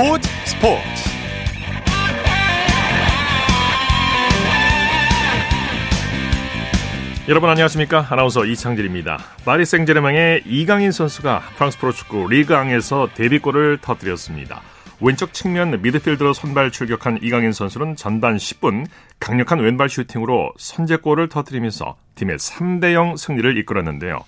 스포츠 스포츠. 여러분 안녕하십니까? 아나운서 이창진입니다. 파리 생제르맹의 이강인 선수가 프랑스 프로축구 리그앙에서 데뷔골을 터뜨렸습니다. 왼쪽 측면 미드필드로 선발 출격한 이강인 선수는 전반 10분 강력한 왼발 슈팅으로 선제골을 터뜨리면서 팀의 3대0 승리를 이끌었는데요.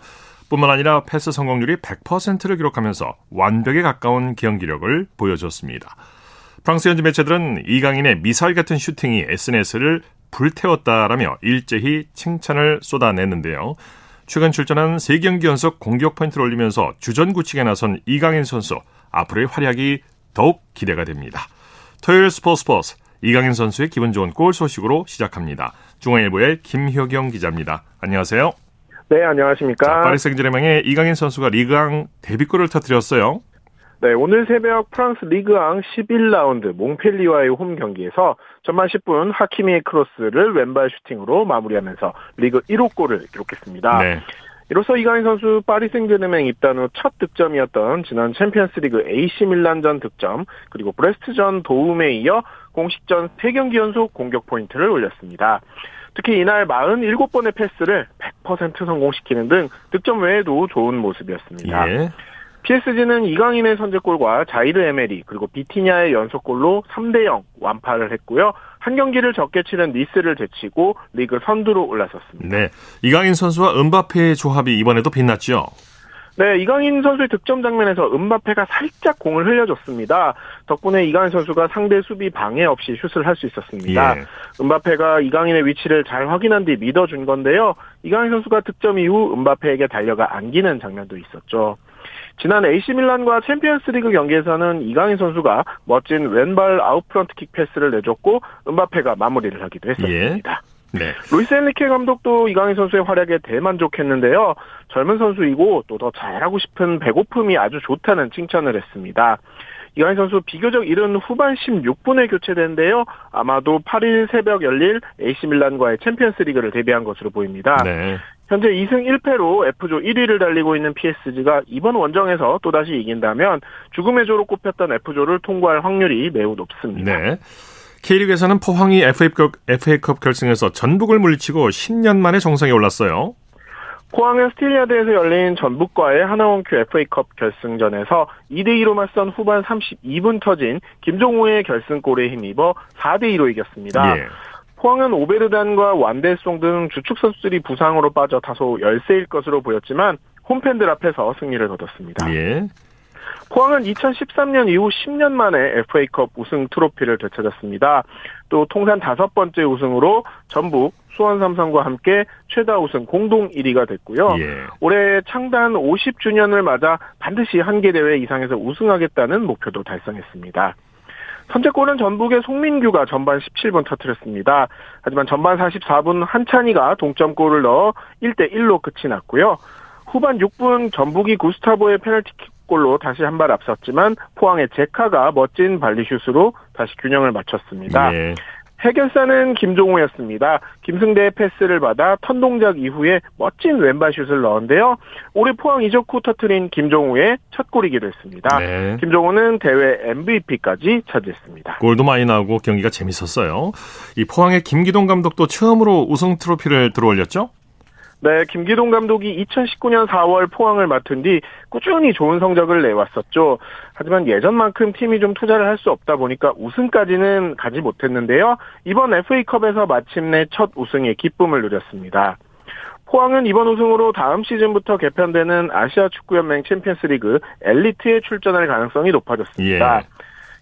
뿐만 아니라 패스 성공률이 100%를 기록하면서 완벽에 가까운 경기력을 보여줬습니다. 프랑스 현지 매체들은 이강인의 미사일 같은 슈팅이 SNS를 불태웠다라며 일제히 칭찬을 쏟아냈는데요. 최근 출전한 3경기 연속 공격 포인트를 올리면서 주전 구치에 나선 이강인 선수 앞으로의 활약이 더욱 기대가 됩니다. 토요일 스포츠 스포츠 이강인 선수의 기분 좋은 골 소식으로 시작합니다. 중앙일보의 김효경 기자입니다. 안녕하세요. 네, 안녕하십니까. 자, 파리 생제르맹의 이강인 선수가 리그앙 데뷔골을 터뜨렸어요. 네, 오늘 새벽 프랑스 리그앙 11라운드 몽펠리와의 홈 경기에서 전반 10분 하키미의 크로스를 왼발 슈팅으로 마무리하면서 리그 1호 골을 기록했습니다. 네. 이로써 이강인 선수 파리 생제르맹 입단 후 첫 득점이었던 지난 챔피언스리그 AC 밀란전 득점 그리고 브레스트전 도움에 이어 공식전 3경기 연속 공격 포인트를 올렸습니다. 특히 이날 47번의 패스를 100% 성공시키는 등 득점 외에도 좋은 모습이었습니다. 예. PSG는 이강인의 선제골과 자이르 에메리 그리고 비티냐의 연속골로 3대 0 완파를 했고요. 한 경기를 적게 치른 니스를 제치고 리그 선두로 올라섰습니다. 네, 이강인 선수와 음바페의 조합이 이번에도 빛났죠. 네, 이강인 선수의 득점 장면에서 음바페가 살짝 공을 흘려줬습니다. 덕분에 이강인 선수가 상대 수비 방해 없이 슛을 할 수 있었습니다. 예. 음바페가 이강인의 위치를 잘 확인한 뒤 믿어준 건데요. 이강인 선수가 득점 이후 음바페에게 달려가 안기는 장면도 있었죠. 지난 AC 밀란과 챔피언스리그 경기에서는 이강인 선수가 멋진 왼발 아웃프런트킥 패스를 내줬고 음바페가 마무리를 하기도 했었습니다. 예. 네. 루이스 엔리케 감독도 이강인 선수의 활약에 대만족했는데요. 젊은 선수이고 또 더 잘하고 싶은 배고픔이 아주 좋다는 칭찬을 했습니다. 이강인 선수 비교적 이른 후반 16분에 교체됐는데요. 아마도 8일 새벽 열릴 AC밀란과의 챔피언스 리그를 대비한 것으로 보입니다. 네. 현재 2승 1패로 F조 1위를 달리고 있는 PSG가 이번 원정에서 또다시 이긴다면 죽음의 조로 꼽혔던 F조를 통과할 확률이 매우 높습니다. 네. K리그에서는 포항이 FA컵, FA컵 결승에서 전북을 물리치고 10년 만에 정상에 올랐어요. 포항의 스틸야드에서 열린 전북과의 하나원큐 FA컵 결승전에서 2대2로 맞선 후반 32분 터진 김종우의 결승골에 힘입어 4대2로 이겼습니다. 예. 포항은 오베르단과 완델송 등 주축 선수들이 부상으로 빠져 다소 열세일 것으로 보였지만 홈팬들 앞에서 승리를 거뒀습니다. 예. 포항은 2013년 이후 10년 만에 FA컵 우승 트로피를 되찾았습니다. 또 통산 다섯 번째 우승으로 전북, 수원 삼성과 함께 최다 우승 공동 1위가 됐고요. 예. 올해 창단 50주년을 맞아 반드시 한 개 대회 이상에서 우승하겠다는 목표도 달성했습니다. 선제골은 전북의 송민규가 전반 17분 터뜨렸습니다. 하지만 전반 44분 한찬이가 동점골을 넣어 1대 1로 끝이 났고요. 후반 6분 전북이 구스타보의 페널티킥 골로 다시 한 발 앞섰지만 포항의 제카가 멋진 발리슛으로 다시 균형을 맞췄습니다. 예. 해결사는 김종우였습니다. 김승대의 패스를 받아 턴 동작 이후에 멋진 왼발슛을 넣었는데요. 올해 포항 이적 후 터트린 김종우의 첫 골이기도 했습니다. 네. 김종우는 대회 MVP까지 차지했습니다. 골도 많이 나오고 경기가 재밌었어요. 이 포항의 김기동 감독도 처음으로 우승 트로피를 들어올렸죠? 네, 김기동 감독이 2019년 4월 포항을 맡은 뒤 꾸준히 좋은 성적을 내왔었죠. 하지만 예전만큼 팀이 좀 투자를 할 수 없다 보니까 우승까지는 가지 못했는데요. 이번 FA컵에서 마침내 첫 우승의 기쁨을 누렸습니다. 포항은 이번 우승으로 다음 시즌부터 개편되는 아시아 축구연맹 챔피언스리그 엘리트에 출전할 가능성이 높아졌습니다. 예.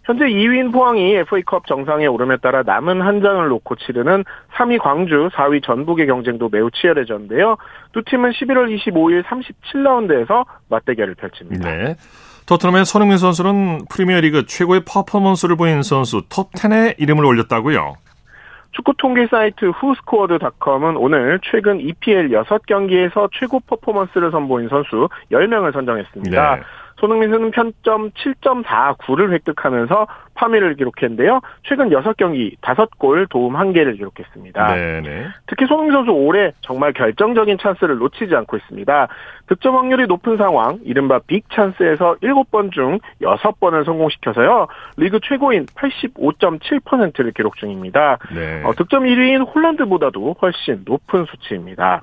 현재 2위인 포항이 FA컵 정상에 오름에 따라 남은 한 장을 놓고 치르는 3위 광주, 4위 전북의 경쟁도 매우 치열해졌는데요. 두 팀은 11월 25일 37라운드에서 맞대결을 펼칩니다. 네. 토트넘의 손흥민 선수는 프리미어리그 최고의 퍼포먼스를 보인 선수 톱10에 이름을 올렸다고요? 축구 통계 사이트 후스코어드닷컴은 오늘 최근 EPL 6경기에서 최고 퍼포먼스를 선보인 선수 10명을 선정했습니다. 네. 손흥민 선수는 편점 7.49를 획득하면서 3위를 기록했는데요. 최근 6경기 5골 도움 1개를 기록했습니다. 네네. 특히 손흥민 선수 올해 정말 결정적인 찬스를 놓치지 않고 있습니다. 득점 확률이 높은 상황, 이른바 빅 찬스에서 7번 중 6번을 성공시켜서요. 리그 최고인 85.7%를 기록 중입니다. 네. 어, 득점 1위인 홀란드보다도 훨씬 높은 수치입니다.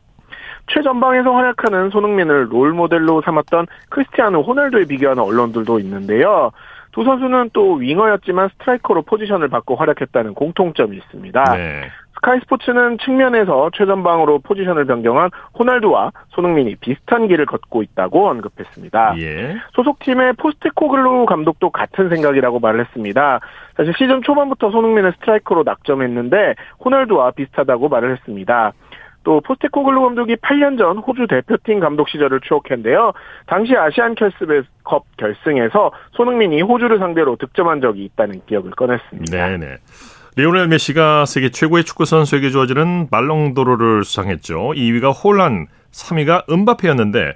최전방에서 활약하는 손흥민을 롤모델로 삼았던 크리스티아노 호날두에 비교하는 언론들도 있는데요. 두 선수는 또 윙어였지만 스트라이커로 포지션을 바꿔 활약했다는 공통점이 있습니다. 네. 스카이 스포츠는 측면에서 최전방으로 포지션을 변경한 호날두와 손흥민이 비슷한 길을 걷고 있다고 언급했습니다. 예. 소속팀의 포스테코글루 감독도 같은 생각이라고 말을 했습니다. 사실 시즌 초반부터 손흥민은 스트라이커로 낙점했는데 호날두와 비슷하다고 말을 했습니다. 또 포스테코글루 감독이 8년 전 호주 대표팀 감독 시절을 추억했는데요. 당시 아시안 캘스컵 결승에서 손흥민이 호주를 상대로 득점한 적이 있다는 기억을 꺼냈습니다. 네네. 리오넬 메시가 세계 최고의 축구 선수에게 주어지는 말롱도로를 수상했죠. 2위가 홀란, 3위가 은바페였는데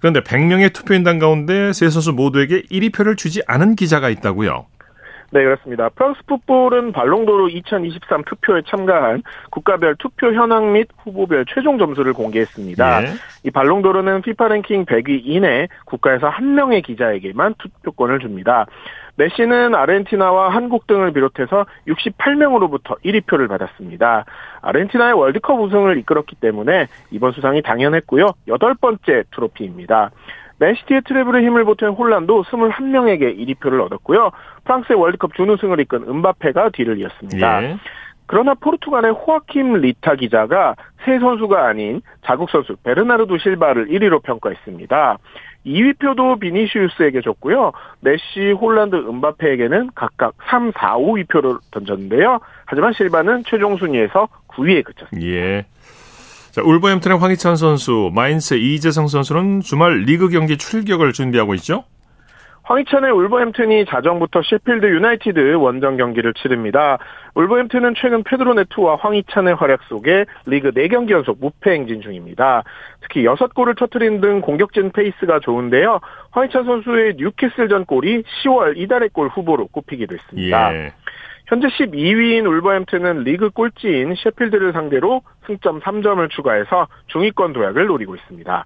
그런데 100명의 투표인단 가운데 세 선수 모두에게 1위 표를 주지 않은 기자가 있다고요. 네, 그렇습니다. 프랑스 풋볼은 발롱도르 2023 투표에 참가한 국가별 투표 현황 및 후보별 최종 점수를 공개했습니다. 예. 이 발롱도르는 피파 랭킹 100위 이내 국가에서 한 명의 기자에게만 투표권을 줍니다. 메시는 아르헨티나와 한국 등을 비롯해서 68명으로부터 1위표를 받았습니다. 아르헨티나의 월드컵 우승을 이끌었기 때문에 이번 수상이 당연했고요. 여덟 번째 트로피입니다. 맨시티의 트래블에 힘을 보탠 홀란도 21명에게 1위표를 얻었고요. 프랑스의 월드컵 준우승을 이끈 음바페가 뒤를 이었습니다. 예. 그러나 포르투갈의 호아킴 리타 기자가 세 선수가 아닌 자국 선수 베르나르도 실바를 1위로 평가했습니다. 2위표도 비니시우스에게 줬고요. 메시, 홀란드, 음바페에게는 각각 3, 4, 5위표를 던졌는데요. 하지만 실바는 최종 순위에서 9위에 그쳤습니다. 예. 자, 울버햄튼의 황희찬 선수, 마인츠 이재성 선수는 주말 리그 경기 출격을 준비하고 있죠? 황희찬의 울버햄튼이 자정부터 셰필드 유나이티드 원정 경기를 치릅니다. 울버햄튼은 최근 페드로 네투와 황희찬의 활약 속에 리그 4경기 연속 무패 행진 중입니다. 특히 6골을 터트린 등 공격진 페이스가 좋은데요. 황희찬 선수의 뉴캐슬전 골이 10월 이달의 골 후보로 꼽히기도 했습니다. 예. 현재 12위인 울버햄튼은 리그 꼴찌인 셰필드를 상대로 승점 3점을 추가해서 중위권 도약을 노리고 있습니다.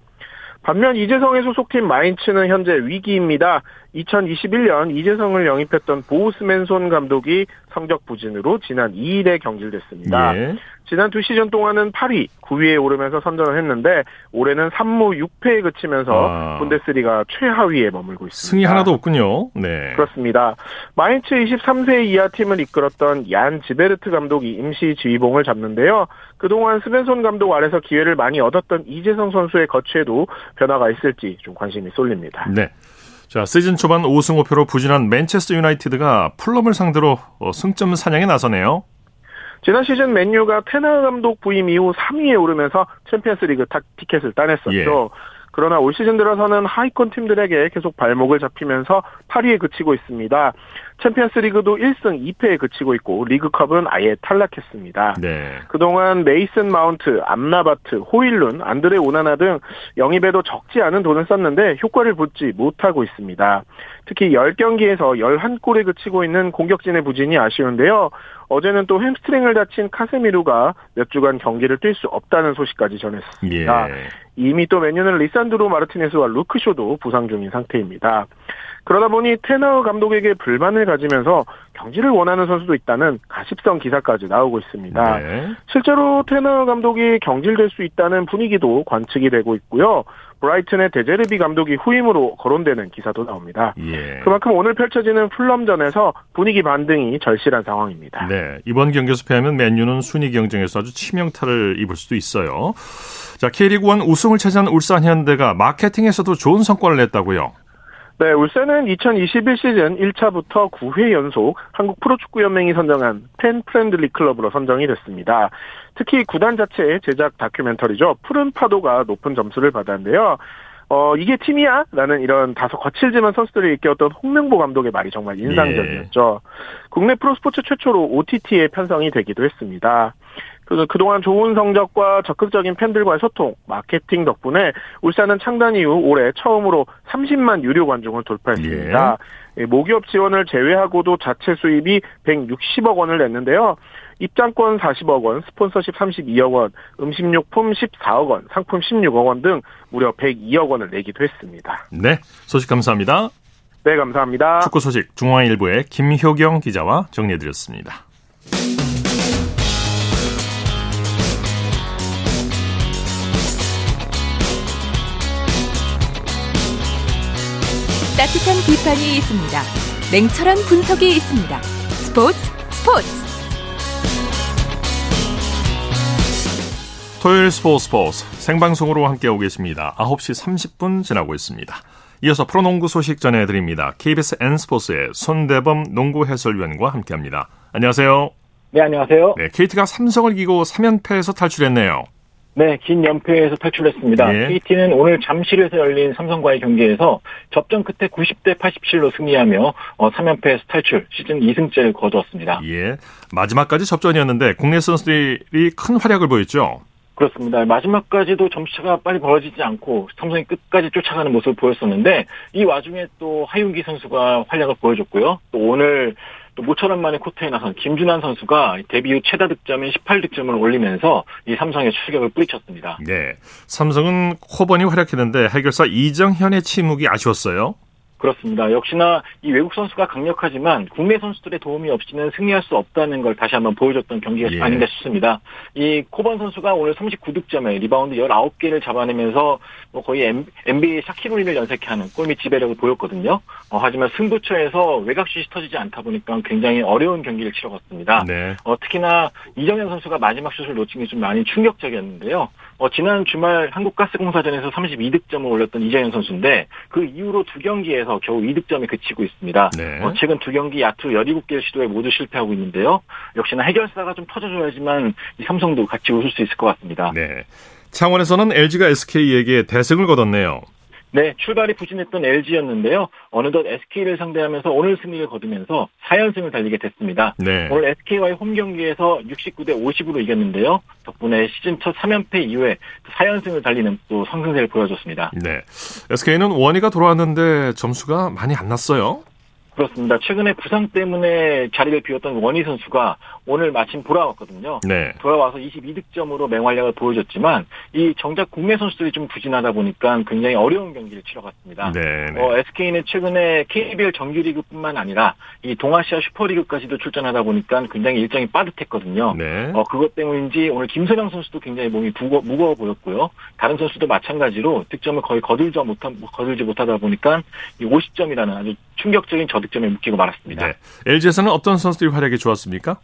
반면 이재성의 소속팀 마인츠는 현재 위기입니다. 2021년 이재성을 영입했던 보우스맨손 감독이 성적 부진으로 지난 2일에 경질됐습니다. 예. 지난 두 시즌 동안은 8위, 9위에 오르면서 선전을 했는데 올해는 3무 6패에 그치면서 아. 분데스리가 최하위에 머물고 있습니다. 승리 하나도 없군요. 네. 그렇습니다. 마인츠 23세 이하 팀을 이끌었던 얀 지베르트 감독이 임시 지휘봉을 잡는데요. 그동안 스벤손 감독 아래서 기회를 많이 얻었던 이재성 선수의 거취에도 변화가 있을지 좀 관심이 쏠립니다. 네. 자, 시즌 초반 5승 5패로 부진한 맨체스터 유나이티드가 풀럼을 상대로 어, 승점 사냥에 나서네요. 지난 시즌 맨유가 텐하흐 감독 부임 이후 3위에 오르면서 챔피언스 리그 티켓을 따냈었죠. 예. 그러나 올 시즌 들어서는 하위권 팀들에게 계속 발목을 잡히면서 8위에 그치고 있습니다. 챔피언스 리그도 1승 2패에 그치고 있고 리그컵은 아예 탈락했습니다. 네. 그동안 메이슨 마운트, 암라바트, 호일룬, 안드레 오나나 등 영입에도 적지 않은 돈을 썼는데 효과를 보지 못하고 있습니다. 특히 10경기에서 11골에 그치고 있는 공격진의 부진이 아쉬운데요. 어제는 또 햄스트링을 다친 카세미루가 몇 주간 경기를 뛸 수 없다는 소식까지 전했습니다. 예. 이미 또 맨유는 리산드로 마르티네스와 루크 쇼도 부상 중인 상태입니다. 그러다 보니 텐하흐 감독에게 불만을 가지면서 경기를 원하는 선수도 있다는 가십성 기사까지 나오고 있습니다. 네. 실제로 텐하흐 감독이 경질될 수 있다는 분위기도 관측이 되고 있고요. 브라이튼의 데제르비 감독이 후임으로 거론되는 기사도 나옵니다. 예. 그만큼 오늘 펼쳐지는 풀럼전에서 분위기 반등이 절실한 상황입니다. 네, 이번 경기에서 패하면 맨유는 순위 경쟁에서 아주 치명타를 입을 수도 있어요. 자, K리그 1 우승을 차지한 울산 현대가 마케팅에서도 좋은 성과를 냈다고요. 네, 울산은 2021 시즌 1차부터 9회 연속 한국 프로축구연맹이 선정한 팬 프렌들리 클럽으로 선정이 됐습니다. 특히 구단 자체의 제작 다큐멘터리죠. 푸른 파도가 높은 점수를 받았는데요. 어, 이게 팀이야? 라는 이런 다소 거칠지만 선수들이 일깨웠던 홍명보 감독의 말이 정말 인상적이었죠. 예. 국내 프로스포츠 최초로 OTT에 편성이 되기도 했습니다. 그래서 그동안 좋은 성적과 적극적인 팬들과의 소통, 마케팅 덕분에 울산은 창단 이후 올해 처음으로 30만 유료 관중을 돌파했습니다. 예. 모기업 지원을 제외하고도 자체 수입이 160억 원을 냈는데요. 입장권 40억 원, 스폰서십 32억 원, 음식료품 14억 원, 상품 16억 원 등 무려 102억 원을 내기도 했습니다. 네, 소식 감사합니다. 네, 감사합니다. 축구 소식 중앙일보의 김효경 기자와 정리해드렸습니다. 따뜻한 비판이 있습니다. 냉철한 분석이 있습니다. 스포츠 스포츠 토요일 스포츠 스포츠 생방송으로 함께하고 계십니다. 9시 30분 지나고 있습니다. 이어서 프로농구 소식 전해드립니다. KBS N스포츠의 손대범 농구 해설위원과 함께합니다. 안녕하세요. 네, 안녕하세요. 네, KT가 삼성을 이기고 3연패에서 탈출했네요. 네, 긴 연패에서 탈출했습니다. 예. KT는 오늘 잠실에서 열린 삼성과의 경기에서 접전 끝에 90대 87로 승리하며 어, 3연패에서 탈출, 시즌 2승째를 거두었습니다. 예, 마지막까지 접전이었는데 국내 선수들이 큰 활약을 보였죠. 그렇습니다. 마지막까지도 점수차가 빨리 벌어지지 않고 삼성이 끝까지 쫓아가는 모습을 보였었는데 이 와중에 또 하윤기 선수가 활약을 보여줬고요. 또 오늘 또 모처럼 만에 코트에 나선 김준환 선수가 데뷔 후 최다 득점인 18득점을 올리면서 이 삼성의 출격을 뿌리쳤습니다. 네, 삼성은 코번이 활약했는데 해결사 이정현의 침묵이 아쉬웠어요. 그렇습니다. 역시나 이 외국 선수가 강력하지만 국내 선수들의 도움이 없이는 승리할 수 없다는 걸 다시 한번 보여줬던 경기가 예. 아닌가 싶습니다. 이 코번 선수가 오늘 39득점에 리바운드 19개를 잡아내면서 뭐 거의 NBA 샤킬 오닐을 연상케 하는 골밑 지배력을 보였거든요. 어, 하지만 승부처에서 외곽슛이 터지지 않다 보니까 굉장히 어려운 경기를 치러갔습니다. 네, 어, 특히나 이정현 선수가 마지막 슛을 놓친 게 좀 많이 충격적이었는데요. 어, 지난 주말 한국가스공사전에서 32득점을 올렸던 이정현 선수인데 그 이후로 두 경기에서 겨우 2득점에 그치고 있습니다. 네. 어, 최근 두 경기 야투 17개의 시도에 모두 실패하고 있는데요. 역시나 해결사가 좀 터져줘야지만 이 삼성도 같이 웃을 수 있을 것 같습니다. 네. 창원에서는 LG가 SK에게 대승을 거뒀네요. 네, 출발이 부진했던 LG였는데요. 어느덧 SK를 상대하면서 오늘 승리를 거두면서 4연승을 달리게 됐습니다. 네. 오늘 SK와의 홈 경기에서 69대 50으로 이겼는데요. 덕분에 시즌 첫 3연패 이후에 4연승을 달리는 또 상승세를 보여줬습니다. 네. SK는 원희가 돌아왔는데 점수가 많이 안 났어요. 그렇습니다. 최근에 부상 때문에 자리를 비웠던 원희 선수가 오늘 마침 돌아왔거든요. 네. 돌아와서 22득점으로 맹활약을 보여줬지만 이 정작 국내 선수들이 좀 부진하다 보니까 굉장히 어려운 경기를 치러갔습니다. 네. 네. 어, SK는 최근에 KBL 정규리그뿐만 아니라 이 동아시아 슈퍼리그까지도 출전하다 보니까 굉장히 일정이 빠듯했거든요. 네. 어, 그것 때문인지 오늘 김선영 선수도 굉장히 몸이 무거, 무거워 보였고요. 다른 선수도 마찬가지로 득점을 거의 거들지 못하, 거들지 못하다 보니까 이 50점이라는 아주 충격적인 저득점에 묶이고 말았습니다. 네. LG에서는 어떤 선수들이 활약이 좋았습니까?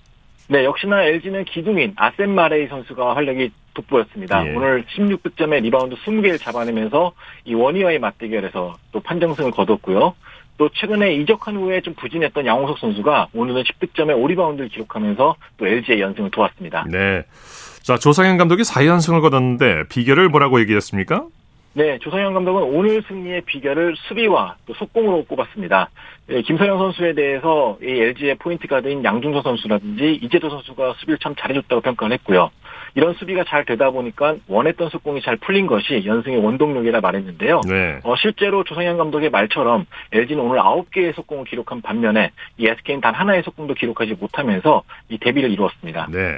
네, 역시나 LG는 기둥인 아셈 마레이 선수가 활약이 돋보였습니다. 예. 오늘 16득점에 리바운드 20개를 잡아내면서 이 원희와의 맞대결에서 또 판정승을 거뒀고요. 또 최근에 이적한 후에 좀 부진했던 양홍석 선수가 오늘은 10득점에 5리바운드를 기록하면서 또 LG의 연승을 도왔습니다. 네. 자, 조상현 감독이 4연승을 거뒀는데 비결을 뭐라고 얘기했습니까? 네, 조성현 감독은 오늘 승리의 비결을 수비와 또 속공으로 꼽았습니다. 예, 김선영 선수에 대해서 이 LG의 포인트 가드인 양준서 선수라든지 이재도 선수가 수비를 참 잘해줬다고 평가를 했고요. 이런 수비가 잘 되다 보니까 원했던 속공이 잘 풀린 것이 연승의 원동력이라 말했는데요. 네. 어, 실제로 조성현 감독의 말처럼 LG는 오늘 9개의 속공을 기록한 반면에 이 SK는 단 하나의 속공도 기록하지 못하면서 이 데뷔를 이루었습니다. 네.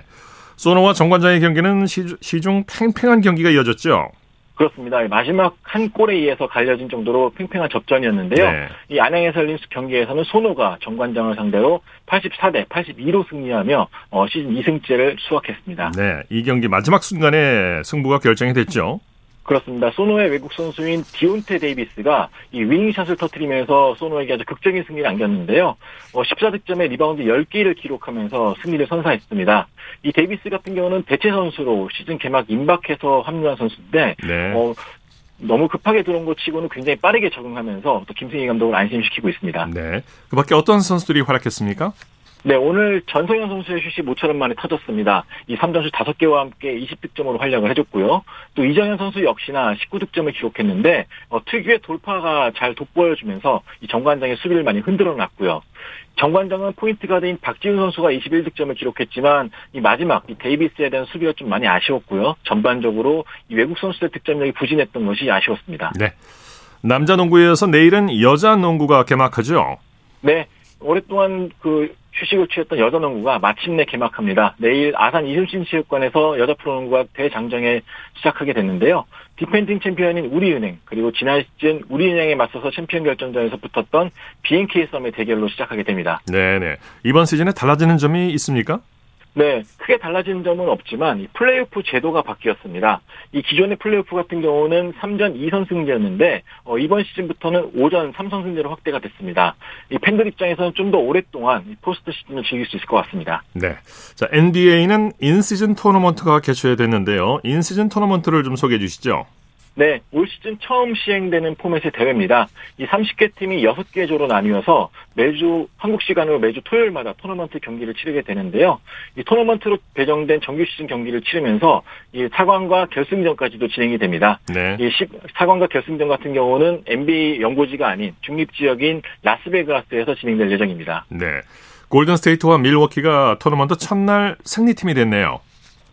소노와 정관장의 경기는 시, 시중 팽팽한 경기가 이어졌죠. 그렇습니다. 마지막 한 골에 의해서 갈려진 정도로 팽팽한 접전이었는데요. 네. 이 안양에서 열린 경기에서는 손호가 정관장을 상대로 84대 82로 승리하며 어, 시즌 2승째를 수확했습니다. 네. 이 경기 마지막 순간에 승부가 결정이 됐죠. 그렇습니다. 소노의 외국 선수인 디온테 데이비스가 이 윙샷을 터트리면서 소노에게 아주 극적인 승리를 안겼는데요. 어, 14득점에 리바운드 10개를 기록하면서 승리를 선사했습니다. 이 데이비스 같은 경우는 대체 선수로 시즌 개막 임박해서 합류한 선수인데 네. 어, 너무 급하게 들어온 것 치고는 굉장히 빠르게 적응하면서 또 김승기 감독을 안심시키고 있습니다. 네. 그 밖에 어떤 선수들이 활약했습니까? 네, 오늘 전성현 선수의 슛이 모처럼 만에 터졌습니다. 이 3점슛 5개와 함께 20득점으로 활약을 해줬고요. 또 이정현 선수 역시나 19득점을 기록했는데 어, 특유의 돌파가 잘 돋보여주면서 이 정관장의 수비를 많이 흔들어 놨고요. 정관장은 포인트 가드인 박지훈 선수가 21득점을 기록했지만 이 마지막 이 데이비스에 대한 수비가 좀 많이 아쉬웠고요. 전반적으로 이 외국 선수들 득점력이 부진했던 것이 아쉬웠습니다. 네. 남자 농구에 이어서 내일은 여자 농구가 개막하죠. 네. 오랫동안 그 휴식을 취했던 여자 농구가 마침내 개막합니다. 내일 아산 이순신 체육관에서 여자 프로농구가 대장정에 시작하게 됐는데요. 디펜딩 챔피언인 우리은행 그리고 지난 시즌 우리은행에 맞서서 챔피언 결정전에서 붙었던 BNK 썸의 대결로 시작하게 됩니다. 네네. 이번 시즌에 달라지는 점이 있습니까? 네, 크게 달라진 점은 없지만 이 플레이오프 제도가 바뀌었습니다. 이 기존의 플레이오프 같은 경우는 3전 2선승제였는데 어, 이번 시즌부터는 5전 3선승제로 확대가 됐습니다. 이 팬들 입장에서는 좀 더 오랫동안 포스트 시즌을 즐길 수 있을 것 같습니다. 네. 자, NBA는 인시즌 토너먼트가 개최됐는데요. 인시즌 토너먼트를 좀 소개해 주시죠. 네, 올 시즌 처음 시행되는 포맷의 대회입니다. 이 30개 팀이 6개 조로 나뉘어서 매주 한국 시간으로 매주 토요일마다 토너먼트 경기를 치르게 되는데요. 이 토너먼트로 배정된 정규 시즌 경기를 치르면서 이 4강과 결승전까지도 진행이 됩니다. 네. 이 4강과 결승전 같은 경우는 NBA 연고지가 아닌 중립 지역인 라스베가스에서 진행될 예정입니다. 네. 골든 스테이트와 밀워키가 토너먼트 첫날 승리팀이 됐네요.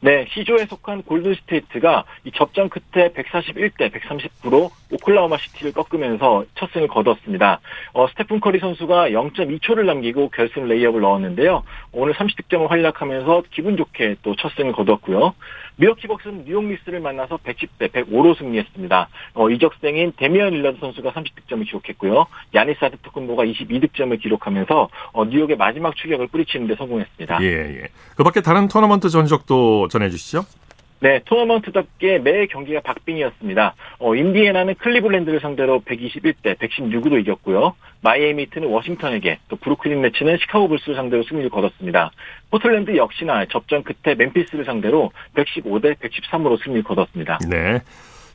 네, C조에 속한 골든스테이트가 이 접전 끝에 141대 139로 오클라호마 시티를 꺾으면서 첫 승을 거뒀습니다. 어, 스테픈 커리 선수가 0.2초를 남기고 결승 레이업을 넣었는데요. 오늘 30득점을 활약하면서 기분 좋게 또 첫 승을 거뒀고요. 밀워키 벅스는 뉴욕 닉스를 만나서 110대 105로 승리했습니다. 어, 이적생인 데미안 릴라드 선수가 30득점을 기록했고요. 야니스 아데토쿤보가 22득점을 기록하면서 어, 뉴욕의 마지막 추격을 뿌리치는 데 성공했습니다. 예, 예. 그 밖에 다른 토너먼트 전적도 전해주시죠. 네, 토너먼트답게 매 경기가 박빙이었습니다. 어, 인디애나는 클리블랜드를 상대로 121대 116으로 이겼고요. 마이애미 히트는 워싱턴에게, 또 브루클린 네츠는 시카고 불스를 상대로 승리를 거뒀습니다. 포틀랜드 역시나 접전 끝에 멤피스를 상대로 115대 113으로 승리를 거뒀습니다. 네.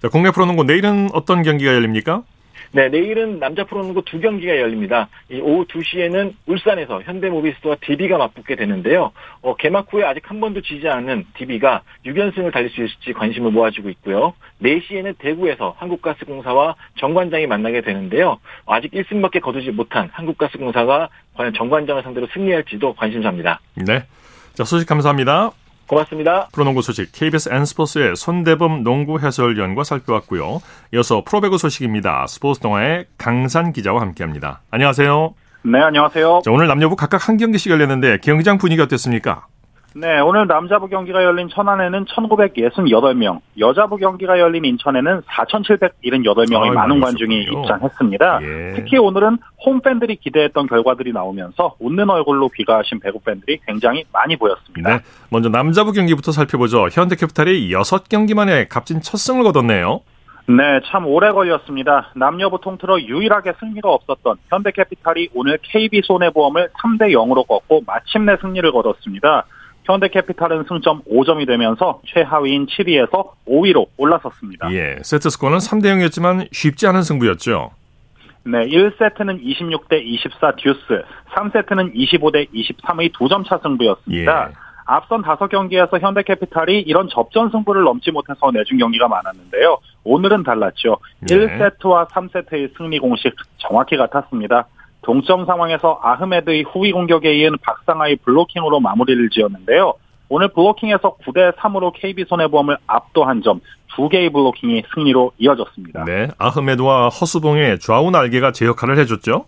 자, 국내 프로농구 내일은 어떤 경기가 열립니까? 네, 내일은 남자 프로농구 두 경기가 열립니다. 이 오후 2시에는 울산에서 현대모비스와 DB가 맞붙게 되는데요. 어, 개막 후에 아직 한 번도 지지 않은 DB가 6연승을 달릴 수 있을지 관심을 모아주고 있고요. 4시에는 대구에서 한국가스공사와 정관장이 만나게 되는데요. 아직 1승밖에 거두지 못한 한국가스공사가 과연 정관장을 상대로 승리할지도 관심사입니다. 네. 자, 소식 감사합니다. 고맙습니다. 프로농구 소식 KBS N스포츠의 손대범 농구 해설위원과 살펴봤고요. 이어서 프로배구 소식입니다. 스포츠 동아의 강산 기자와 함께합니다. 안녕하세요. 네, 안녕하세요. 자, 오늘 남녀부 각각 한 경기씩 열렸는데 경기장 분위기 어땠습니까? 네, 오늘 남자부 경기가 열린 천안에는 1968명, 여자부 경기가 열린 인천에는 4,778명의 많은 관중이 입장했습니다. 예. 특히 오늘은 홈팬들이 기대했던 결과들이 나오면서 웃는 얼굴로 귀가하신 배구 팬들이 굉장히 많이 보였습니다. 네, 먼저 남자부 경기부터 살펴보죠. 현대캐피탈이 6경기 만에 값진 첫 승을 거뒀네요. 네, 참 오래 걸렸습니다. 남녀부 통틀어 유일하게 승리가 없었던 현대캐피탈이 오늘 KB손해보험을 3대 0으로 꺾고 마침내 승리를 거뒀습니다. 현대캐피탈은 승점 5점이 되면서 최하위인 7위에서 5위로 올라섰습니다. 예, 세트 스코어는 3대 0이었지만 쉽지 않은 승부였죠. 네, 1세트는 26대 24 듀스, 3세트는 25대 23의 2점 차 승부였습니다. 예. 앞선 5경기에서 현대캐피탈이 이런 접전 승부를 넘지 못해서 내준 경기가 많았는데요. 오늘은 달랐죠. 네. 1세트와 3세트의 승리 공식 정확히 같았습니다. 동점 상황에서 아흐메드의 후위 공격에 이은 박상아의 블로킹으로 마무리를 지었는데요. 오늘 블로킹에서 9대 3으로 KB손해보험을 압도한 점, 두 개의 블로킹이 승리로 이어졌습니다. 네, 아흐메드와 허수봉의 좌우 날개가 제 역할을 해줬죠?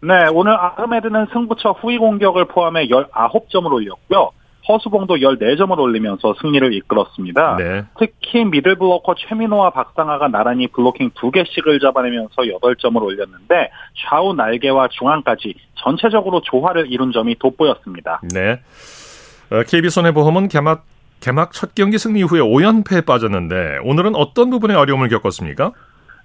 네, 오늘 아흐메드는 승부처 후위 공격을 포함해 19점을 올렸고요. 허수봉도 14점을 올리면서 승리를 이끌었습니다. 네. 특히 미들블로커 최민호와 박상아가 나란히 블로킹 2개씩을 잡아내면서 8점을 올렸는데 좌우 날개와 중앙까지 전체적으로 조화를 이룬 점이 돋보였습니다. 네. KB손해보험은 개막, 개막 첫 경기 승리 후에 5연패에 빠졌는데 오늘은 어떤 부분에 어려움을 겪었습니까?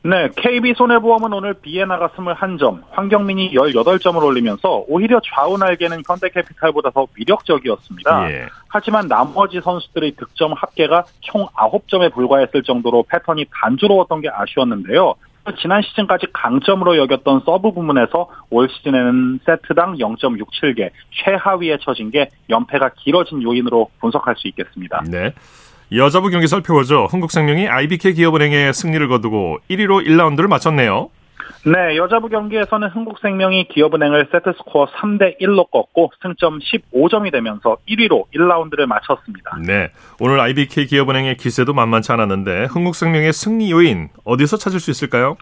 네, KB손해보험은 오늘 비에나가 21점, 황경민이 18점을 올리면서 오히려 좌우 날개는 현대캐피탈보다 더 위력적이었습니다. 예. 하지만 나머지 선수들의 득점 합계가 총 9점에 불과했을 정도로 패턴이 단조로웠던 게 아쉬웠는데요. 지난 시즌까지 강점으로 여겼던 서브 부문에서 올 시즌에는 세트당 0.67개 최하위에 처진 게 연패가 길어진 요인으로 분석할 수 있겠습니다. 네. 여자부 경기 살펴보죠. 흥국생명이 IBK 기업은행에 승리를 거두고 1위로 1라운드를 마쳤네요. 네, 여자부 경기에서는 흥국생명이 기업은행을 세트스코어 3대 1로 꺾고 승점 15점이 되면서 1위로 1라운드를 마쳤습니다. 네, 오늘 IBK 기업은행의 기세도 만만치 않았는데 흥국생명의 승리 요인 어디서 찾을 수 있을까요?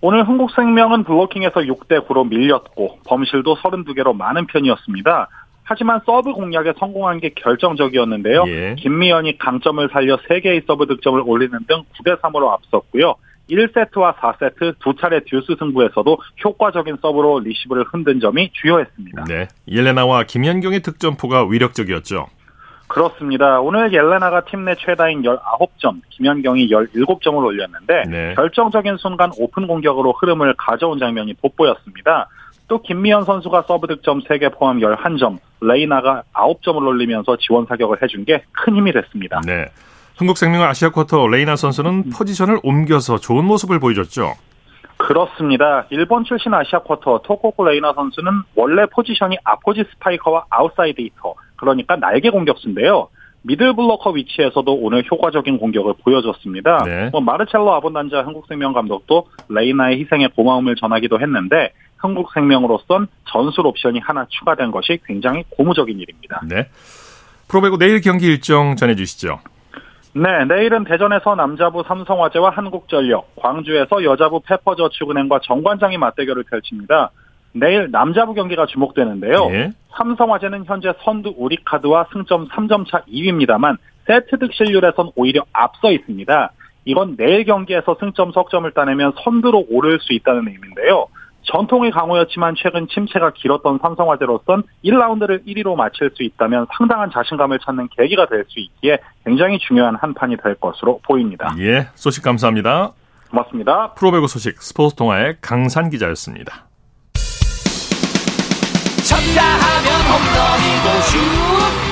오늘 흥국생명은 블로킹에서 6대 9로 밀렸고 범실도 32개로 많은 편이었습니다. 하지만 서브 공략에 성공한 게 결정적이었는데요. 예. 김미연이 강점을 살려 3개의 서브 득점을 올리는 등 9대 3으로 앞섰고요. 1세트와 4세트 두 차례 듀스 승부에서도 효과적인 서브로 리시브를 흔든 점이 주효했습니다. 네. 옐레나와 김연경의 득점포가 위력적이었죠. 그렇습니다. 오늘 옐레나가 팀 내 최다인 19점, 김연경이 17점을 올렸는데 네. 결정적인 순간 오픈 공격으로 흐름을 가져온 장면이 돋보였습니다. 또 김미연 선수가 서브 득점 3개 포함 11점, 레이나가 9점을 올리면서 지원 사격을 해준 게 큰 힘이 됐습니다. 네. 흥국생명 아시아 쿼터 레이나 선수는 포지션을 옮겨서 좋은 모습을 보여줬죠. 그렇습니다. 일본 출신 아시아 쿼터 토코쿠 레이나 선수는 원래 포지션이 아포짓 스파이커와 아웃사이드 히터, 그러니까 날개 공격수인데요. 미들 블로커 위치에서도 오늘 효과적인 공격을 보여줬습니다. 네. 뭐 마르첼로 아본단자 흥국생명 감독도 레이나의 희생에 고마움을 전하기도 했는데 한국생명으로선 전술 옵션이 하나 추가된 것이 굉장히 고무적인 일입니다. 네. 프로배구 내일 경기 일정 전해주시죠. 네, 내일은 대전에서 남자부 삼성화재와 한국전력, 광주에서 여자부 페퍼저축은행과 정관장이 맞대결을 펼칩니다. 내일 남자부 경기가 주목되는데요. 네. 삼성화재는 현재 선두 우리카드와 승점 3점 차 2위입니다만 세트 득실률에선 오히려 앞서 있습니다. 이건 내일 경기에서 승점 석점을 따내면 선두로 오를 수 있다는 의미인데요. 전통의 강호였지만 최근 침체가 길었던 삼성화재로선 1라운드를 1위로 마칠 수 있다면 상당한 자신감을 찾는 계기가 될 수 있기에 굉장히 중요한 한 판이 될 것으로 보입니다. 예, 소식 감사합니다. 고맙습니다. 프로배구 소식 스포츠 동아의 강산 기자였습니다. 쳤다 하면 홈런이고 슛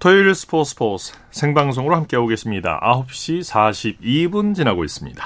토요일 스포츠 스포츠 생방송으로 함께하고 계십니다. 9시 42분 지나고 있습니다.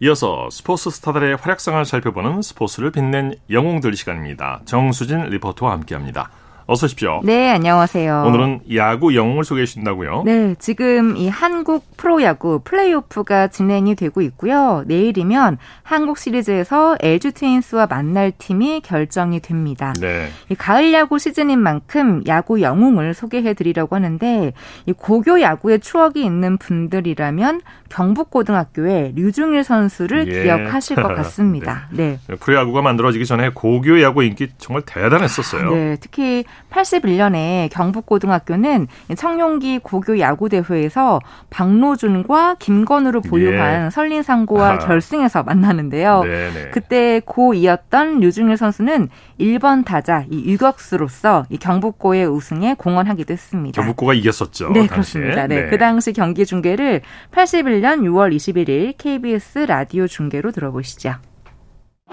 이어서 스포츠 스타들의 활약상을 살펴보는 스포츠를 빛낸 영웅들 시간입니다. 정수진 리포터와 함께합니다. 어서 오십시오. 네, 안녕하세요. 오늘은 야구 영웅을 소개해 주신다고요? 네, 지금 이 한국 프로야구 플레이오프가 진행이 되고 있고요. 내일이면 한국 시리즈에서 LG 트윈스와 만날 팀이 결정이 됩니다. 네. 이 가을 야구 시즌인 만큼 야구 영웅을 소개해 드리려고 하는데 이 고교 야구의 추억이 있는 분들이라면 경북고등학교의 류중일 선수를 예. 기억하실 것 같습니다. 네. 네. 프로야구가 만들어지기 전에 고교 야구 인기 정말 대단했었어요. 네, 특히 81년에 경북고등학교는 청룡기 고교 야구 대회에서 박노준과 김건우를 보유한 예. 설린상고와 아. 결승에서 만나는데요. 네네. 그때 고2였던 류중일 선수는 1번 타자 이 유격수로서 이 경북고의 우승에 공헌하기도 했습니다. 경북고가 이겼었죠. 네, 그렇습니다. 네. 네. 그 당시 경기 중계를 81년 6월 21일 KBS 라디오 중계로 들어보시죠.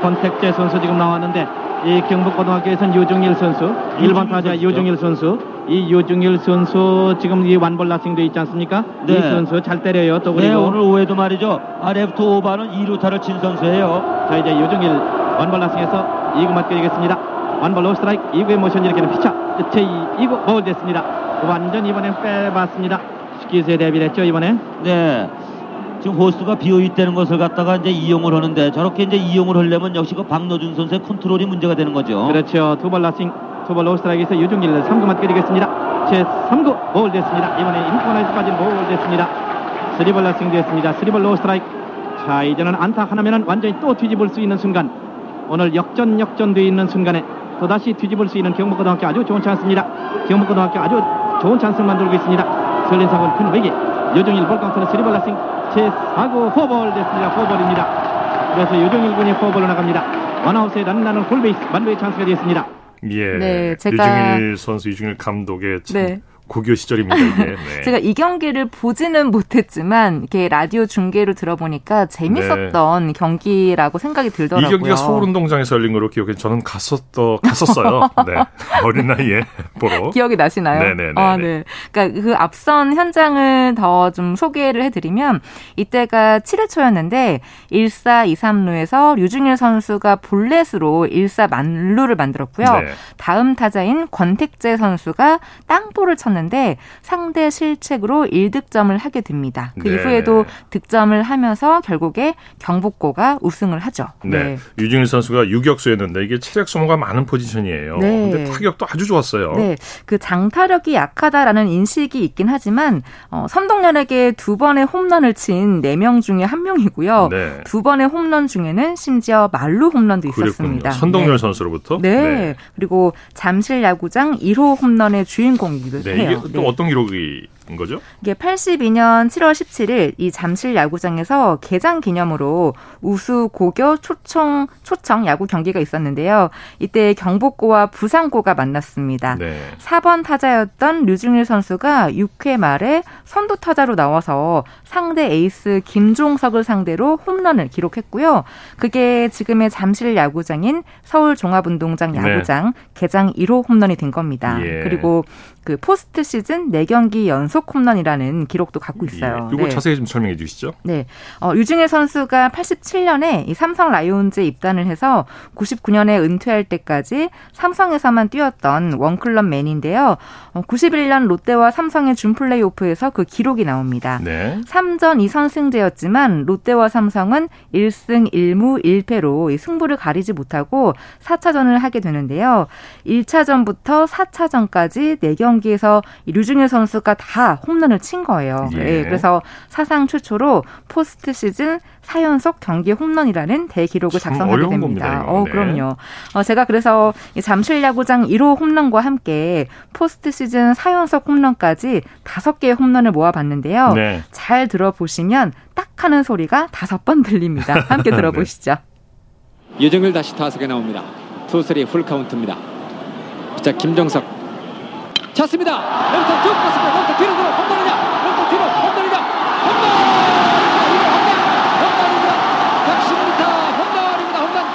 권택재 선수 지금 나왔는데 이 경북고등학교에서는 류중일 선수 1번 타자 류중일 선수. 이 류중일 선수 지금 이 one ball nothing돼 있지 않습니까? 네. 이 선수 잘 때려요. 또 그리고 네, 오늘 5회에도 말이죠. 아 레프트 오버 2루타를 친 선수예요. 자 이제 류중일 one ball nothing에서 2구 맞게 되겠습니다. 완볼 로스트라이크 2구의 모션 일으키는 피차 끝에 2구 볼 됐습니다. 완전 이번엔 빼봤습니다. 스키즈에 대비를 했죠 이번에 네 지금 호수가 비어 있다는 것을 갖다가 이제 이용을 하는데 저렇게 이제 이용을 하려면 역시 그 박노준 선수의 컨트롤이 문제가 되는 거죠. 그렇죠. 두발 라싱, 두발 로스트라이크에서 유중길 3구만 끓이겠습니다. 제 3구 볼 됐습니다. 이번에 인코나이스까지 볼 됐습니다. 스리벌 라싱 됐습니다. 스리벌 로스트라이크. 자, 이제는 안타 하나면은 완전히 또 뒤집을 수 있는 순간. 오늘 역전 역전되어 있는 순간에 또다시 뒤집을 수 있는 경북고등학교 아주 좋은 찬스입니다. 경북고등학교 아주 좋은 찬스를 만들고 있습니다. 선린상고는 큰 위기. 류중일 볼카운트는 three ball nothing 제4구 포볼 됐습니다. 포볼입니다. 그래서 류중일 군이 포볼로 나갑니다. 원아웃에 러너는 풀베이스 만루의 찬스가 되었습니다. 예. 네, 제가 류중일 선수, 류중일 감독의 참 네. 고교 시절입니다. 이게. 네. 제가 이 경기를 보지는 못했지만 이렇게 라디오 중계로 들어보니까 재밌었던 네. 경기라고 생각이 들더라고요. 이 경기가 서울 운동장에서 열린 걸로 기억해. 저는 갔었더 갔었어요. 네. 어린 나이에 보러. 기억이 나시나요? 네네. 아, 네. 그러니까 그 앞선 현장을 더 좀 소개를 해드리면 이때가 7회 초였는데 1사 2, 3루에서 류중일 선수가 볼넷으로 1사 만루를 만들었고요. 네. 다음 타자인 권택재 선수가 땅볼을 쳤는데. 하는데 상대 실책으로 1득점을 하게 됩니다. 그 네. 이후에도 득점을 하면서 결국에 경북고가 우승을 하죠. 네. 네. 유중일 선수가 유격수였는데 이게 체력 소모가 많은 포지션이에요. 네. 근데 타격도 아주 좋았어요. 네. 그 장타력이 약하다라는 인식이 있긴 하지만 어, 선동열에게 두 번의 홈런을 친 4명 중에 한 명이고요. 네. 두 번의 홈런 중에는 심지어 말루 홈런도 있었습니다. 그랬군요. 선동열 네. 선수로부터? 네. 네. 그리고 잠실 야구장 1호 홈런의 주인공이기도 네, 해요. 이게 또 어떤 기록이 거죠? 이게 82년 7월 17일 이 잠실 야구장에서 개장 기념으로 우수 고교 초청 초청 야구 경기가 있었는데요. 이때 경북고와 부산고가 만났습니다. 네. 4번 타자였던 류중일 선수가 6회 말에 선두 타자로 나와서 상대 에이스 김종석을 상대로 홈런을 기록했고요. 그게 지금의 잠실 야구장인 서울 종합운동장 네. 야구장 네. 개장 1호 홈런이 된 겁니다. 예. 그리고 그 포스트 시즌 4경기 연속 홈런이라는 기록도 갖고 있어요. 예. 이거 네. 자세히 좀 설명해 주시죠. 네. 어, 유중일 선수가 87년에 이 삼성 라이온즈에 입단을 해서 99년에 은퇴할 때까지 삼성에서만 뛰었던 원클럽 맨인데요. 어, 91년 롯데와 삼성의 준 플레이오프에서 그 기록이 나옵니다. 네. 3전 2선승제였지만 롯데와 삼성은 1승 1무 1패로 승부를 가리지 못하고 4차전을 하게 되는데요. 1차전부터 4차전까지 4경 경기에서 류중일 선수가 다 홈런을 친 거예요. 예. 네, 그래서 사상 최초로 포스트 시즌 4연속 경기 홈런이라는 대기록을 작성하게 됩니다. 어, 네. 그럼요. 어, 제가 그래서 잠실 야구장 1호 홈런과 함께 포스트 시즌 4연속 홈런까지 5개의 홈런을 모아봤는데요. 네. 잘 들어보시면 딱 하는 소리가 다섯 번 들립니다. 함께 네. 들어보시죠. 유정일 다시 타석에 나옵니다. 투스리 풀카운트입니다. 자 김정석 찼습니다. 왼쪽 쭉 갔습니다. 뒤로 돌아 홈런이냐? 왼쪽 뒤로 홈런이냐? 홈런! 홈런입니다. 110m 홈런입니다. 홈런.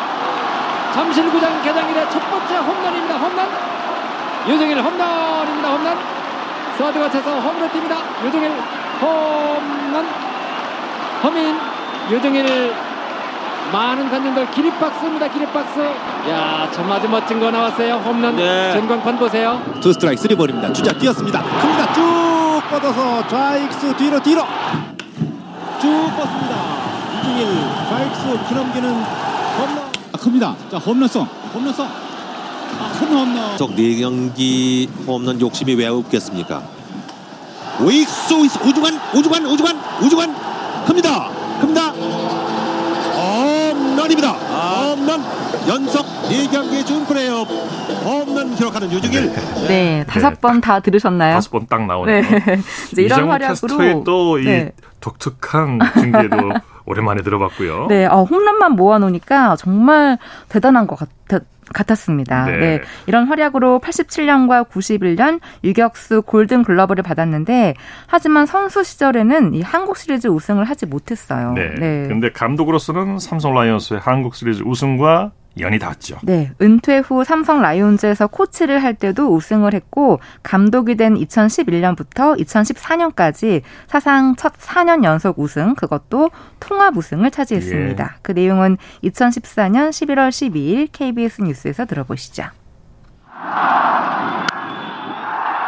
잠실구장 개장 이래 첫 번째 홈런입니다. 홈런. 유정일 홈런입니다. 홈런. 서드가 쳐서 홈런 뜁니다. 유정일 홈런. 허민 유정일 많은 관중들 기립박수입니다. 기립박수. 야, 참 아주 멋진 거 나왔어요. 홈런. 네. 전광판 보세요. 투 스트라이크 쓰리 볼입니다. 주자 뛰었습니다. 큽니다. 쭉 뻗어서 좌익수 뒤로 뒤로 쭉 뻗습니다. 이중일 좌익수 키 넘기는 홈런. 아, 큽니다. 자, 홈런성. 홈런성. 아, 큰 홈런. 적 4경기 홈런 욕심이 왜 없겠습니까? 우익수 우중간 우중간 우중간 우중간 큽니다. 큽니다. 홈런입니다. 아. 홈런 연속 4경기 준 플레이오프 홈런 기록하는 유중일. 네, 네 다섯 번 다 들으셨나요? 다섯 번 딱 나오네요. 네. 이제 이런 활약으로 또이 네. 독특한 중계도 오랜만에 들어봤고요. 네, 어, 홈런만 모아놓으니까 정말 대단한 것 같, 같았습니다. 네. 네. 이런 활약으로 87년과 91년 유격수 골든 글러브를 받았는데 하지만 선수 시절에는 이 한국 시리즈 우승을 하지 못했어요. 네. 네. 근데 감독으로서는 삼성 라이온스의 한국 시리즈 우승과 연이 닿았죠. 네. 은퇴 후 삼성 라이온즈에서 코치를 할 때도 우승을 했고 감독이 된 2011년부터 2014년까지 사상 첫 4년 연속 우승 그것도 통합 우승을 차지했습니다. 예. 그 내용은 2014년 11월 12일 KBS 뉴스에서 들어보시죠.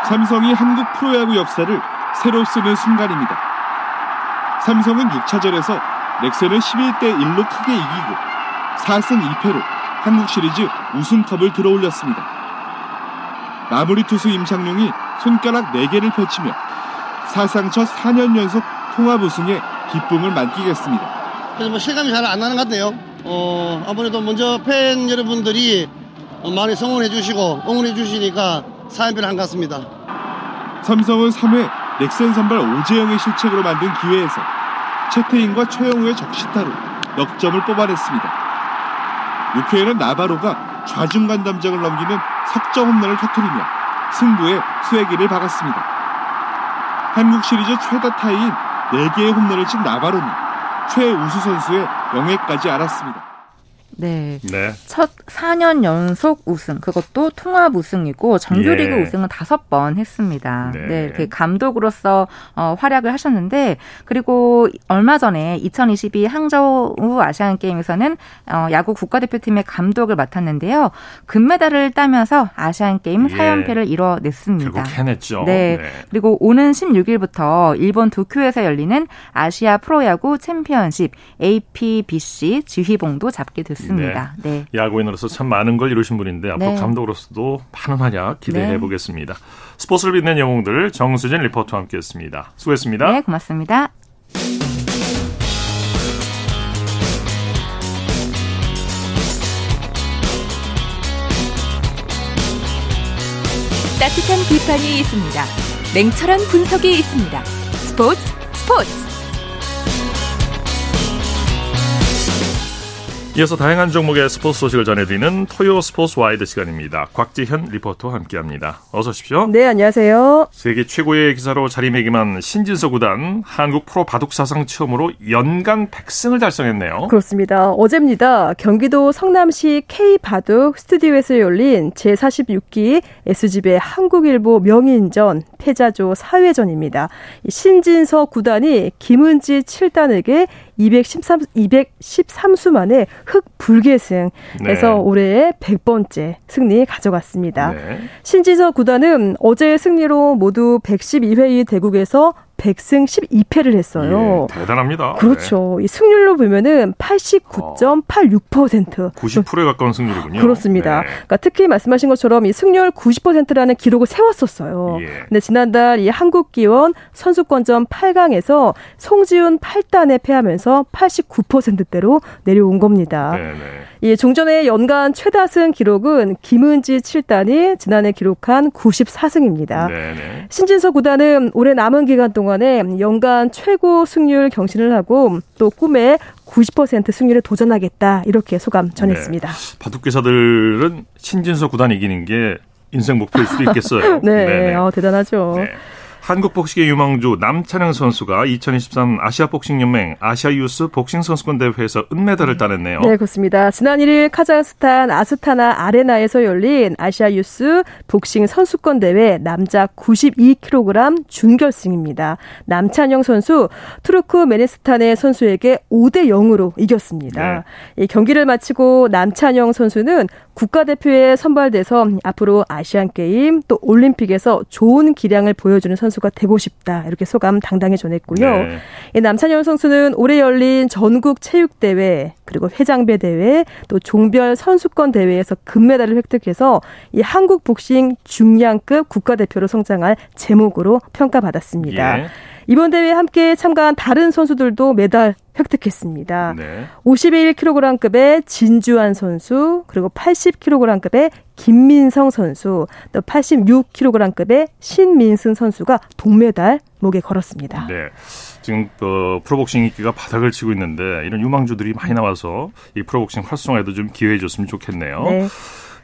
삼성이 한국 프로야구 역사를 새로 쓰는 순간입니다. 삼성은 6차전에서 넥센을 11대 1로 크게 이기고 4승 2패로 한국 시리즈 우승컵을 들어올렸습니다. 마무리 투수 임창용이 손가락 4개를 펼치며 사상 첫 4년 연속 통합 우승에 기쁨을 만끽했습니다. 그래서 뭐 실감이 잘 안 나는 것 같네요. 어, 아무래도 먼저 팬 여러분들이 많이 성원해 주시고 응원해 주시니까 사연별한 것 같습니다. 삼성은 3회 넥센 선발 오재영의 실책으로 만든 기회에서 채태인과 최영우의 적시타로 넉점을 뽑아냈습니다. 6회에는 나바로가 좌중 간 담장을 넘기는 석점 홈런을 터뜨리며 승부에 쐐기를 박았습니다. 한국 시리즈 최다 타이인 4개의 홈런을 친 나바로는 최우수 선수의 영예까지 알았습니다. 네. 네. 첫 4년 연속 우승, 그것도 통합 우승이고 정규리그 예. 우승은 다섯 번 했습니다. 네. 네. 그 감독으로서 어, 활약을 하셨는데 그리고 얼마 전에 2022 항저우 아시안 게임에서는 어, 야구 국가대표팀의 감독을 맡았는데요. 금메달을 따면서 아시안 게임 예. 4연패를 이뤄냈습니다. 결국 해냈죠. 네. 네. 그리고 오는 16일부터 일본 도쿄에서 열리는 아시아 프로야구 챔피언십 APBC 지휘봉도 잡게 됐습니다. 네. 네. 야구인으로 서 참 많은 걸 이루신 분인데 앞으로 네. 감독으로서도 많은 활약 기대해 네. 보겠습니다. 스포츠를 빛낸 영웅들 정수진 리포터와 함께했습니다. 수고했습니다. 네, 고맙습니다. 따뜻한 비판이 있습니다. 냉철한 분석이 있습니다. 스포츠 스포츠 이어서 다양한 종목의 스포츠 소식을 전해드리는 토요 스포츠 와이드 시간입니다. 곽지현 리포터와 함께합니다. 어서 오십시오. 네, 안녕하세요. 세계 최고의 기사로 자리매김한 신진서 구단 한국 프로 바둑 사상 처음으로 연간 100승을 달성했네요. 그렇습니다. 어제입니다. 경기도 성남시 K바둑 스튜디오에서 열린 제46기 SG배 한국일보 명인전 패자조 4회전입니다. 신진서 구단이 김은지 7단에게 213, 213수 만에 흑 불계승 해서 네. 올해 100번째 승리 가져갔습니다. 네. 신지서 구단은 어제 승리로 모두 112회의 대국에서 100승 12패를 했어요. 예, 대단합니다. 그렇죠. 네. 이 승률로 보면은 89.86%. 90%에 가까운 승률이군요. 그렇습니다. 네. 그러니까 특히 말씀하신 것처럼 이 승률 90%라는 기록을 세웠었어요. 예. 근데 지난달 이 한국 기원 선수권전 8강에서 송지훈 8단에 패하면서 89%대로 내려온 겁니다. 네, 네. 이 종전의 연간 최다승 기록은 김은지 7단이 지난해 기록한 94승입니다. 네네. 신진서 구단은 올해 남은 기간 동안 에 연간 최고 승률 경신을 하고 또 꿈에 90% 승률에 도전하겠다 이렇게 소감 전했습니다. 네. 바둑 기사들은 신진서 구단 이기는 게 인생 목표일 수도 있겠어요. 네, 어, 대단하죠. 네. 한국 복식의 유망주 남찬영 선수가 2023 아시아 복싱 연맹 아시아 유스 복싱 선수권 대회에서 은메달을 따냈네요. 네, 그렇습니다. 지난 1일 카자흐스탄 아스타나 아레나에서 열린 아시아 유스 복싱 선수권 대회 남자 92kg 준결승입니다. 남찬영 선수 투르크메니스탄의 선수에게 5대 0으로 이겼습니다. 네. 이 경기를 마치고 남찬영 선수는 국가대표에 선발돼서 앞으로 아시안 게임 또 올림픽에서 좋은 기량을 보여주는 선수 가 되고 싶다 이렇게 소감 당당히 전했고요. 네. 남찬영 선수는 올해 열린 전국 체육 대회 그리고 회장배 대회 또 종별 선수권 대회에서 금메달을 획득해서 이 한국 복싱 중량급 국가대표로 성장할 제목으로 평가받았습니다. 예. 이번 대회에 함께 참가한 다른 선수들도 메달 획득했습니다. 네. 51kg급의 진주한 선수, 그리고 80kg급의 김민성 선수, 또 86kg급의 신민승 선수가 동메달 목에 걸었습니다. 네. 지금 어, 프로복싱 인기가 바닥을 치고 있는데 이런 유망주들이 많이 나와서 이 프로복싱 활성화에도 좀 기여해 줬으면 좋겠네요. 네.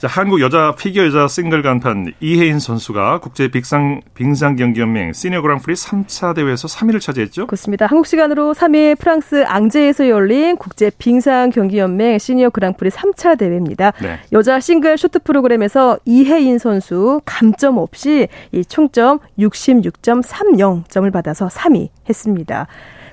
자, 한국 여자 피겨 여자 싱글 간판 이해인 선수가 국제 빅상 빙상 경기 연맹 시니어 그랑프리 3차 대회에서 3위를 차지했죠? 그렇습니다. 한국 시간으로 3일 프랑스 앙제에서 열린 국제 빙상 경기 연맹 시니어 그랑프리 3차 대회입니다. 네. 여자 싱글 쇼트 프로그램에서 이해인 선수 감점 없이 이 총점 66.30점을 받아서 3위 했습니다.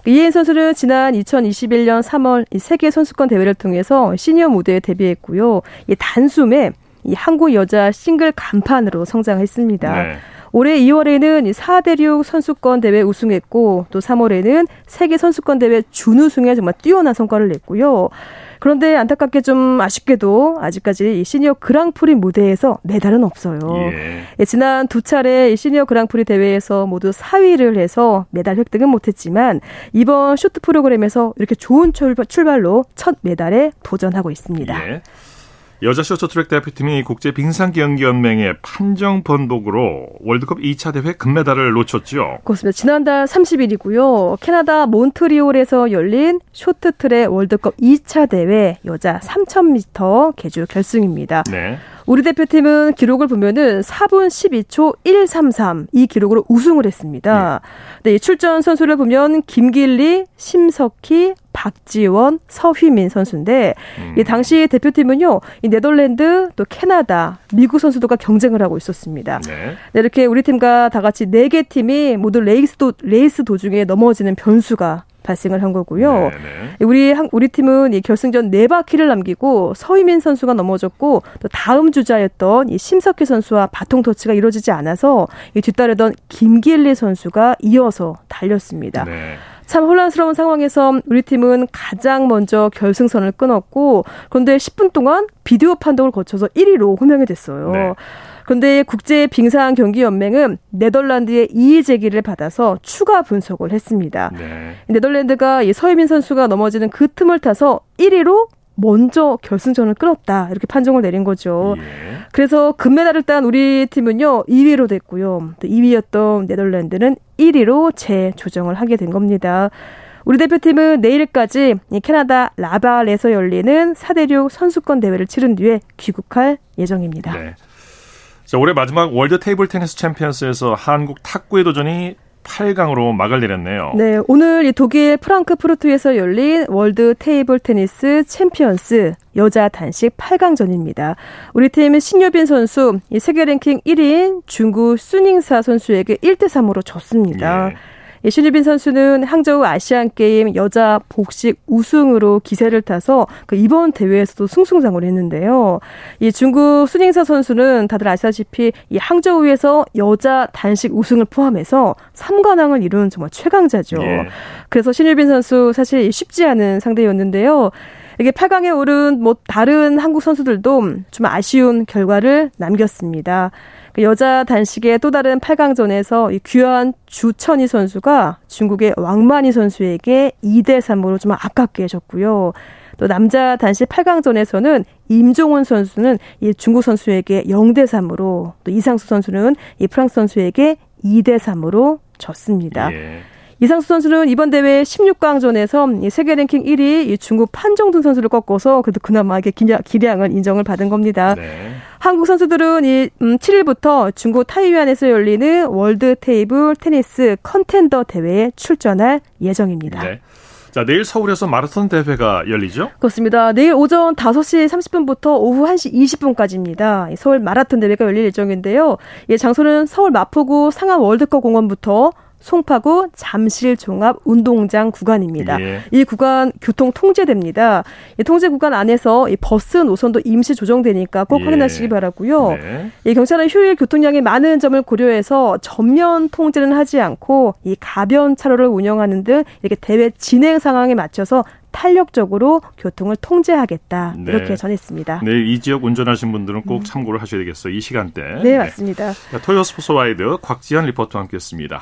이혜인 선수는 지난 2021년 3월 세계 선수권 대회를 통해서 시니어 무대에 데뷔했고요. 이 단숨에 이 한국 여자 싱글 간판으로 성장했습니다. 네. 올해 2월에는 4대륙 선수권 대회 우승했고 또 3월에는 세계 선수권 대회 준우승에 정말 뛰어난 성과를 냈고요. 그런데 안타깝게 좀 아쉽게도 아직까지 이 시니어 그랑프리 무대에서 메달은 없어요. 예. 예, 지난 두 차례 시니어 그랑프리 대회에서 모두 4위를 해서 메달 획득은 못했지만 이번 쇼트 프로그램에서 이렇게 좋은 출발, 로 첫 메달에 도전하고 있습니다. 예. 여자 쇼트트랙 대표팀이 국제 빙상경기연맹의 판정 번복으로 월드컵 2차 대회 금메달을 놓쳤죠. 그렇습니다. 지난달 30일이고요. 캐나다 몬트리올에서 열린 쇼트트랙 월드컵 2차 대회 여자 3000m 계주 결승입니다. 네. 우리 대표팀은 기록을 보면은 4분 12초 133 이 기록으로 우승을 했습니다. 네. 네, 출전 선수를 보면 김길리, 심석희, 박지원, 서휘민 선수인데 음. 이 당시 대표팀은요, 이 네덜란드, 또 캐나다, 미국 선수들과 경쟁을 하고 있었습니다. 네. 네, 이렇게 우리 팀과 다 같이 네 개 팀이 모두 레이스 도 레이스 도중에 넘어지는 변수가 발생을 한 거고요. 네네. 네. 우리 우리 팀은 이 결승전 네 바퀴를 남기고 서휘민 선수가 넘어졌고 또 다음 주자였던 이 심석희 선수와 바통 터치가 이루어지지 않아서 이 뒤따르던 김길리 선수가 이어서 달렸습니다. 네. 참 혼란스러운 상황에서 우리 팀은 가장 먼저 결승선을 끊었고 그런데 10분 동안 비디오 판독을 거쳐서 1위로 호명이 됐어요. 네. 그런데 국제 빙상 경기 연맹은 네덜란드의 이의 제기를 받아서 추가 분석을 했습니다. 네. 네덜란드가 이 서희민 선수가 넘어지는 그 틈을 타서 1위로 먼저 결승전을 끌었다 이렇게 판정을 내린 거죠. 예. 그래서 금메달을 딴 우리 팀은요 2위로 됐고요. 또 2위였던 네덜란드는 1위로 재조정을 하게 된 겁니다. 우리 대표팀은 내일까지 캐나다 라발에서 열리는 4대륙 선수권 대회를 치른 뒤에 귀국할 예정입니다. 네. 자, 올해 마지막 월드 테이블 테니스 챔피언스에서 한국 탁구의 도전이 8강으로 막을 내렸네요. 네, 오늘 이 독일 프랑크푸르트에서 열린 월드 테이블 테니스 챔피언스 여자 단식 8강전입니다. 우리 팀은 신유빈 선수 이 세계 랭킹 1위인 중국 수닝사 선수에게 1대 3으로 졌습니다. 예. 예, 신유빈 선수는 항저우 아시안 게임 여자 복식 우승으로 기세를 타서 그 이번 대회에서도 승승장을 했는데요. 이 중국 순잉사 선수는 다들 아시다시피 이 항저우에서 여자 단식 우승을 포함해서 3관왕을 이룬 정말 최강자죠. 예. 그래서 신유빈 선수 사실 쉽지 않은 상대였는데요. 이게 8강에 오른 뭐 다른 한국 선수들도 좀 아쉬운 결과를 남겼습니다. 그 여자 단식의 또 다른 8강전에서 이 귀한 주천희 선수가 중국의 왕만희 선수에게 2대 3으로 좀 아깝게 졌고요. 또 남자 단식 8강전에서는 임종훈 선수는 이 중국 선수에게 0대 3으로 또 이상수 선수는 이 프랑스 선수에게 2대 3으로 졌습니다. 예. 이상수 선수는 이번 대회 16강전에서 세계 랭킹 1위 중국 판전둥 선수를 꺾어서 그래도 그나마 이게 기량을 인정을 받은 겁니다. 네. 한국 선수들은 이 7일부터 음, 중국 타이완에서 열리는 월드 테이블 테니스 컨텐더 대회에 출전할 예정입니다. 네. 자, 내일 서울에서 마라톤 대회가 열리죠? 그렇습니다. 내일 오전 5시 30분부터 오후 1시 20분까지입니다. 서울 마라톤 대회가 열릴 예정인데요. 예, 장소는 서울 마포구 상암 월드컵 공원부터 송파구 잠실 종합 운동장 구간입니다. 예. 이 구간 교통 통제됩니다. 이 통제 구간 안에서 이 버스 노선도 임시 조정되니까 꼭 예. 확인하시기 바라고요. 네. 이 경찰은 휴일 교통량이 많은 점을 고려해서 전면 통제는 하지 않고 이 가변 차로를 운영하는 등 이렇게 대회 진행 상황에 맞춰서 탄력적으로 교통을 통제하겠다 네. 이렇게 전했습니다. 네, 이 지역 운전하신 분들은 꼭 음. 참고를 하셔야 되겠어요. 이 시간대. 네, 맞습니다. 네. 토요 스포츠 와이드 곽지현 리포터와 함께했습니다.